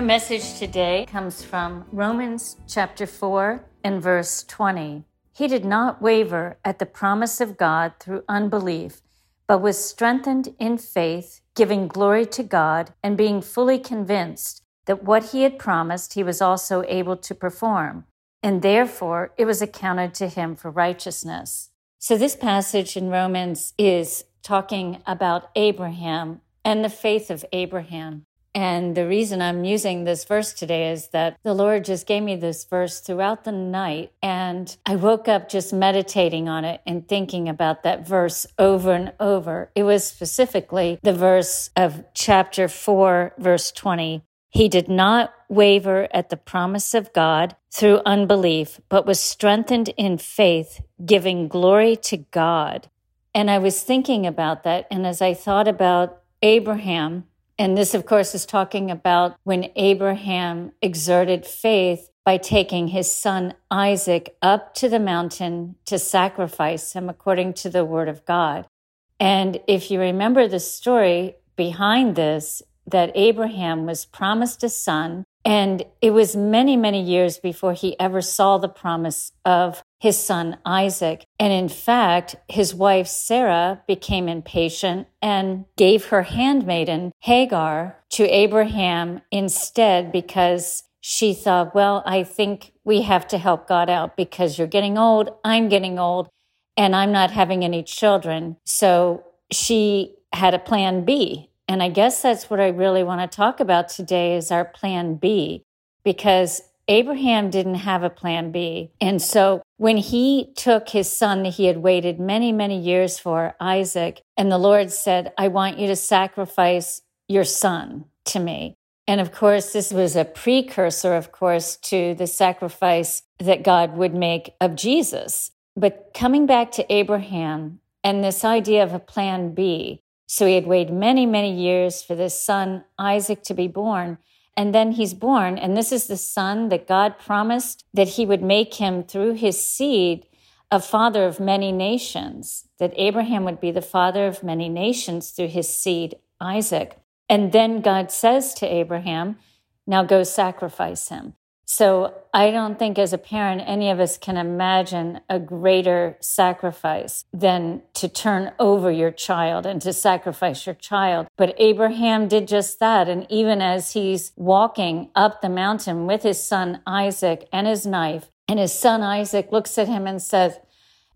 Our message today comes from Romans chapter 4 and verse 20. He did not waver at the promise of God through unbelief, but was strengthened in faith, giving glory to God and being fully convinced that what he had promised he was also able to perform, and therefore it was accounted to him for righteousness. So, this passage in Romans is talking about Abraham and the faith of Abraham. And the reason I'm using this verse today is that the Lord just gave me this verse throughout the night. And I woke up just meditating on it and thinking about that verse over and over. It was specifically the verse of chapter 4, verse 20. He did not waver at the promise of God through unbelief, but was strengthened in faith, giving glory to God. And I was thinking about that. And as I thought about Abraham, and this, of course, is talking about when Abraham exerted faith by taking his son Isaac up to the mountain to sacrifice him according to the word of God. And if you remember the story behind this, that Abraham was promised a son and it was many, many years before he ever saw the promise of his son Isaac. And in fact, his wife Sarah became impatient and gave her handmaiden Hagar to Abraham instead because she thought, well, I think we have to help God out because you're getting old, I'm getting old, and I'm not having any children. So she had a plan B and I guess that's what I really want to talk about today is our plan B, because Abraham didn't have a plan B. And so when he took his son that he had waited many, many years for, Isaac, and the Lord said, I want you to sacrifice your son to me. And of course, this was a precursor, of course, to the sacrifice that God would make of Jesus. But coming back to Abraham and this idea of a plan B, so he had waited many, many years for this son, Isaac, to be born. And then he's born. And this is the son that God promised that he would make him through his seed a father of many nations, that Abraham would be the father of many nations through his seed, Isaac. And then God says to Abraham, Now go sacrifice him. So I don't think as a parent, any of us can imagine a greater sacrifice than to turn over your child and to sacrifice your child. But Abraham did just that. And even as he's walking up the mountain with his son Isaac and his knife, and his son Isaac looks at him and says,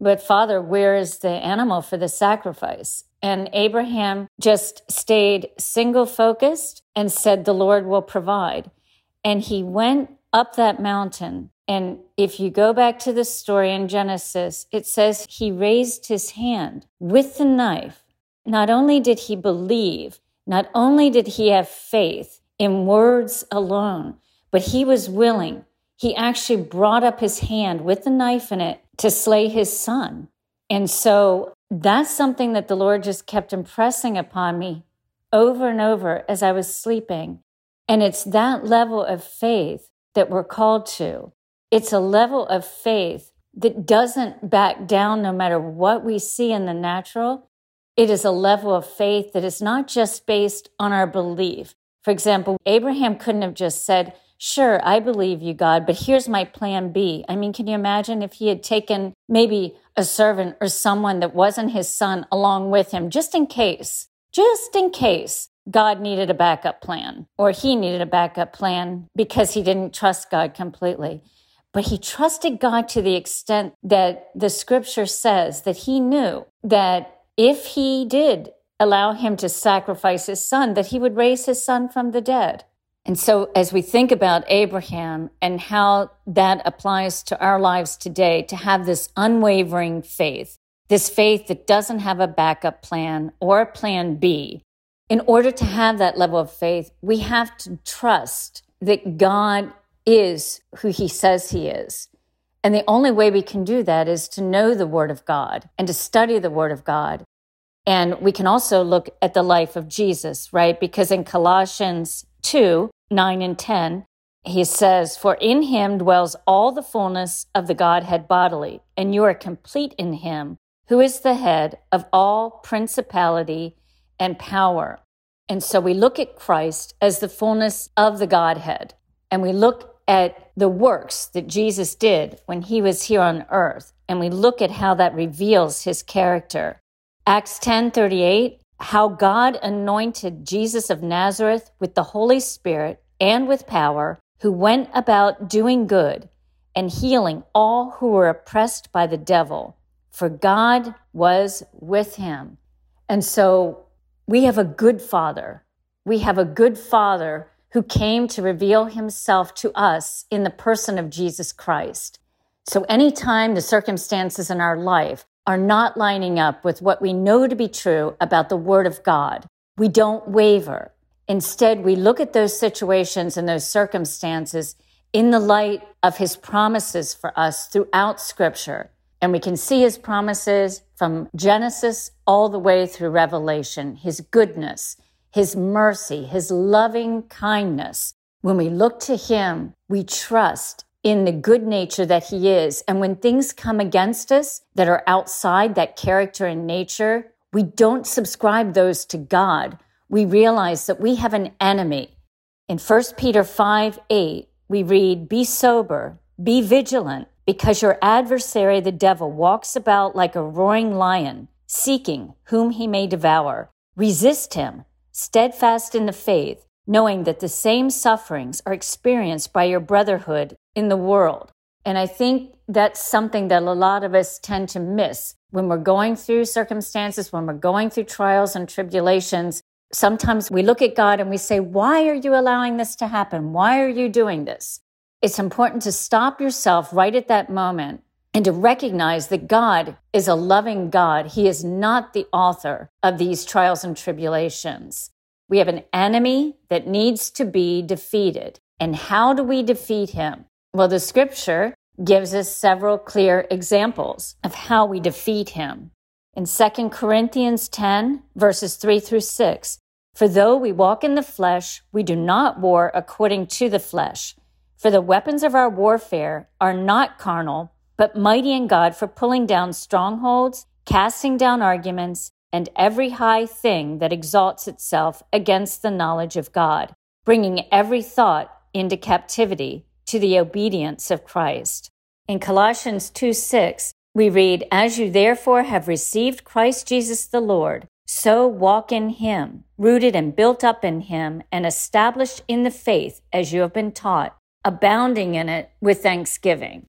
but father, where is the animal for the sacrifice? And Abraham just stayed single focused and said, the Lord will provide. And he went up that mountain. And if you go back to the story in Genesis, it says he raised his hand with the knife. Not only did he believe, not only did he have faith in words alone, but he was willing. He actually brought up his hand with the knife in it to slay his son. And so that's something that the Lord just kept impressing upon me over and over as I was sleeping. And it's that level of faith that we're called to. It's a level of faith that doesn't back down no matter what we see in the natural. It is a level of faith that is not just based on our belief. For example, Abraham couldn't have just said, Sure, I believe you, God, but here's my plan B. I mean, can you imagine if he had taken maybe a servant or someone that wasn't his son along with him, just in case, just in case God needed a backup plan, or he needed a backup plan because he didn't trust God completely. But he trusted God to the extent that the scripture says that he knew that if he did allow him to sacrifice his son, that he would raise his son from the dead. And so, as we think about Abraham and how that applies to our lives today, to have this unwavering faith, this faith that doesn't have a backup plan or a plan B, in order to have that level of faith, we have to trust that God is who he says he is. And the only way we can do that is to know the word of God and to study the word of God. And we can also look at the life of Jesus, right? Because in Colossians 2 9 and 10, he says, For in him dwells all the fullness of the Godhead bodily, and you are complete in him, who is the head of all principality and power. And so we look at Christ as the fullness of the Godhead, and we look at the works that Jesus did when he was here on earth, and we look at how that reveals his character. Acts 10:38, how God anointed Jesus of Nazareth with the Holy Spirit and with power, who went about doing good and healing all who were oppressed by the devil, for God was with him. And so we have a good father. We have a good father who came to reveal himself to us in the person of Jesus Christ. So anytime the circumstances in our life are not lining up with what we know to be true about the Word of God, we don't waver. Instead, we look at those situations and those circumstances in the light of His promises for us throughout Scripture. And we can see His promises from Genesis all the way through Revelation, His goodness, His mercy, His loving kindness. When we look to Him, we trust in the good nature that he is. And when things come against us that are outside that character and nature, we don't subscribe those to God. We realize that we have an enemy. In 1 Peter 5 8, we read, Be sober, be vigilant, because your adversary, the devil, walks about like a roaring lion, seeking whom he may devour. Resist him, steadfast in the faith, knowing that the same sufferings are experienced by your brotherhood in the world. And I think that's something that a lot of us tend to miss when we're going through circumstances, when we're going through trials and tribulations. Sometimes we look at God and we say, Why are you allowing this to happen? Why are you doing this? It's important to stop yourself right at that moment and to recognize that God is a loving God. He is not the author of these trials and tribulations. We have an enemy that needs to be defeated. And how do we defeat him? Well, the scripture gives us several clear examples of how we defeat him. In 2 Corinthians 10, verses 3 through 6, for though we walk in the flesh, we do not war according to the flesh. For the weapons of our warfare are not carnal, but mighty in God for pulling down strongholds, casting down arguments, and every high thing that exalts itself against the knowledge of God, bringing every thought into captivity to the obedience of Christ. In Colossians 2 6, we read, As you therefore have received Christ Jesus the Lord, so walk in him, rooted and built up in him, and established in the faith as you have been taught, abounding in it with thanksgiving.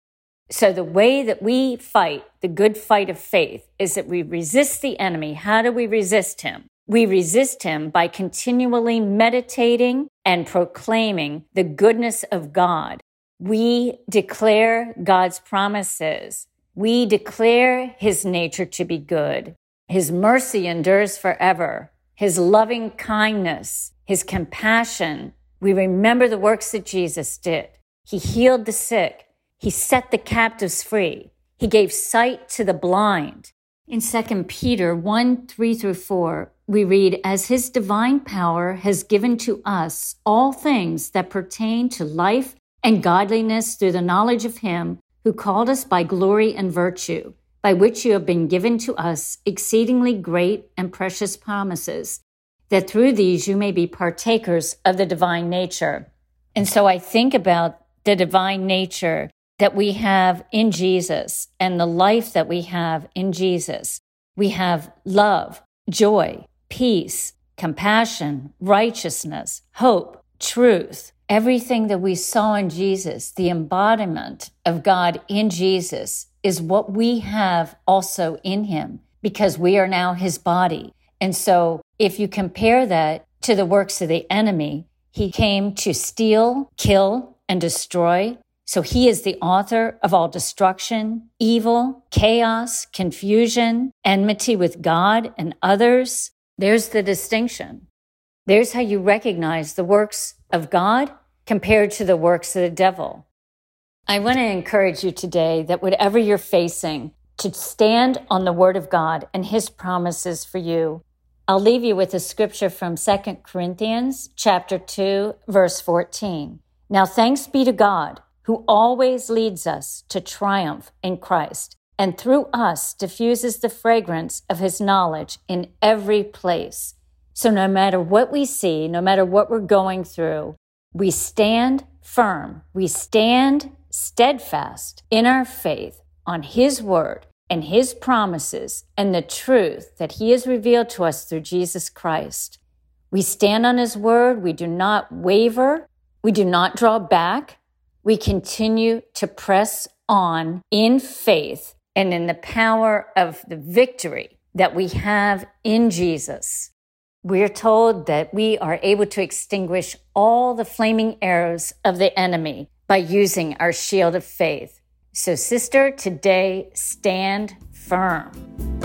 So, the way that we fight the good fight of faith is that we resist the enemy. How do we resist him? We resist him by continually meditating and proclaiming the goodness of God. We declare God's promises. We declare his nature to be good. His mercy endures forever. His loving kindness, his compassion. We remember the works that Jesus did. He healed the sick. He set the captives free. He gave sight to the blind. In 2 Peter 1 3 through 4, we read, As his divine power has given to us all things that pertain to life and godliness through the knowledge of him who called us by glory and virtue, by which you have been given to us exceedingly great and precious promises, that through these you may be partakers of the divine nature. And so I think about the divine nature that we have in Jesus and the life that we have in Jesus. We have love, joy, peace, compassion, righteousness, hope, truth. Everything that we saw in Jesus, the embodiment of God in Jesus, is what we have also in Him because we are now His body. And so if you compare that to the works of the enemy, He came to steal, kill, and destroy. So he is the author of all destruction, evil, chaos, confusion, enmity with God and others. There's the distinction. There's how you recognize the works of God compared to the works of the devil. I want to encourage you today that whatever you're facing, to stand on the word of God and his promises for you. I'll leave you with a scripture from 2 Corinthians chapter 2 verse 14. Now thanks be to God who always leads us to triumph in Christ and through us diffuses the fragrance of his knowledge in every place. So, no matter what we see, no matter what we're going through, we stand firm. We stand steadfast in our faith on His word and His promises and the truth that He has revealed to us through Jesus Christ. We stand on His word. We do not waver. We do not draw back. We continue to press on in faith and in the power of the victory that we have in Jesus. We're told that we are able to extinguish all the flaming arrows of the enemy by using our shield of faith. So, sister, today stand firm.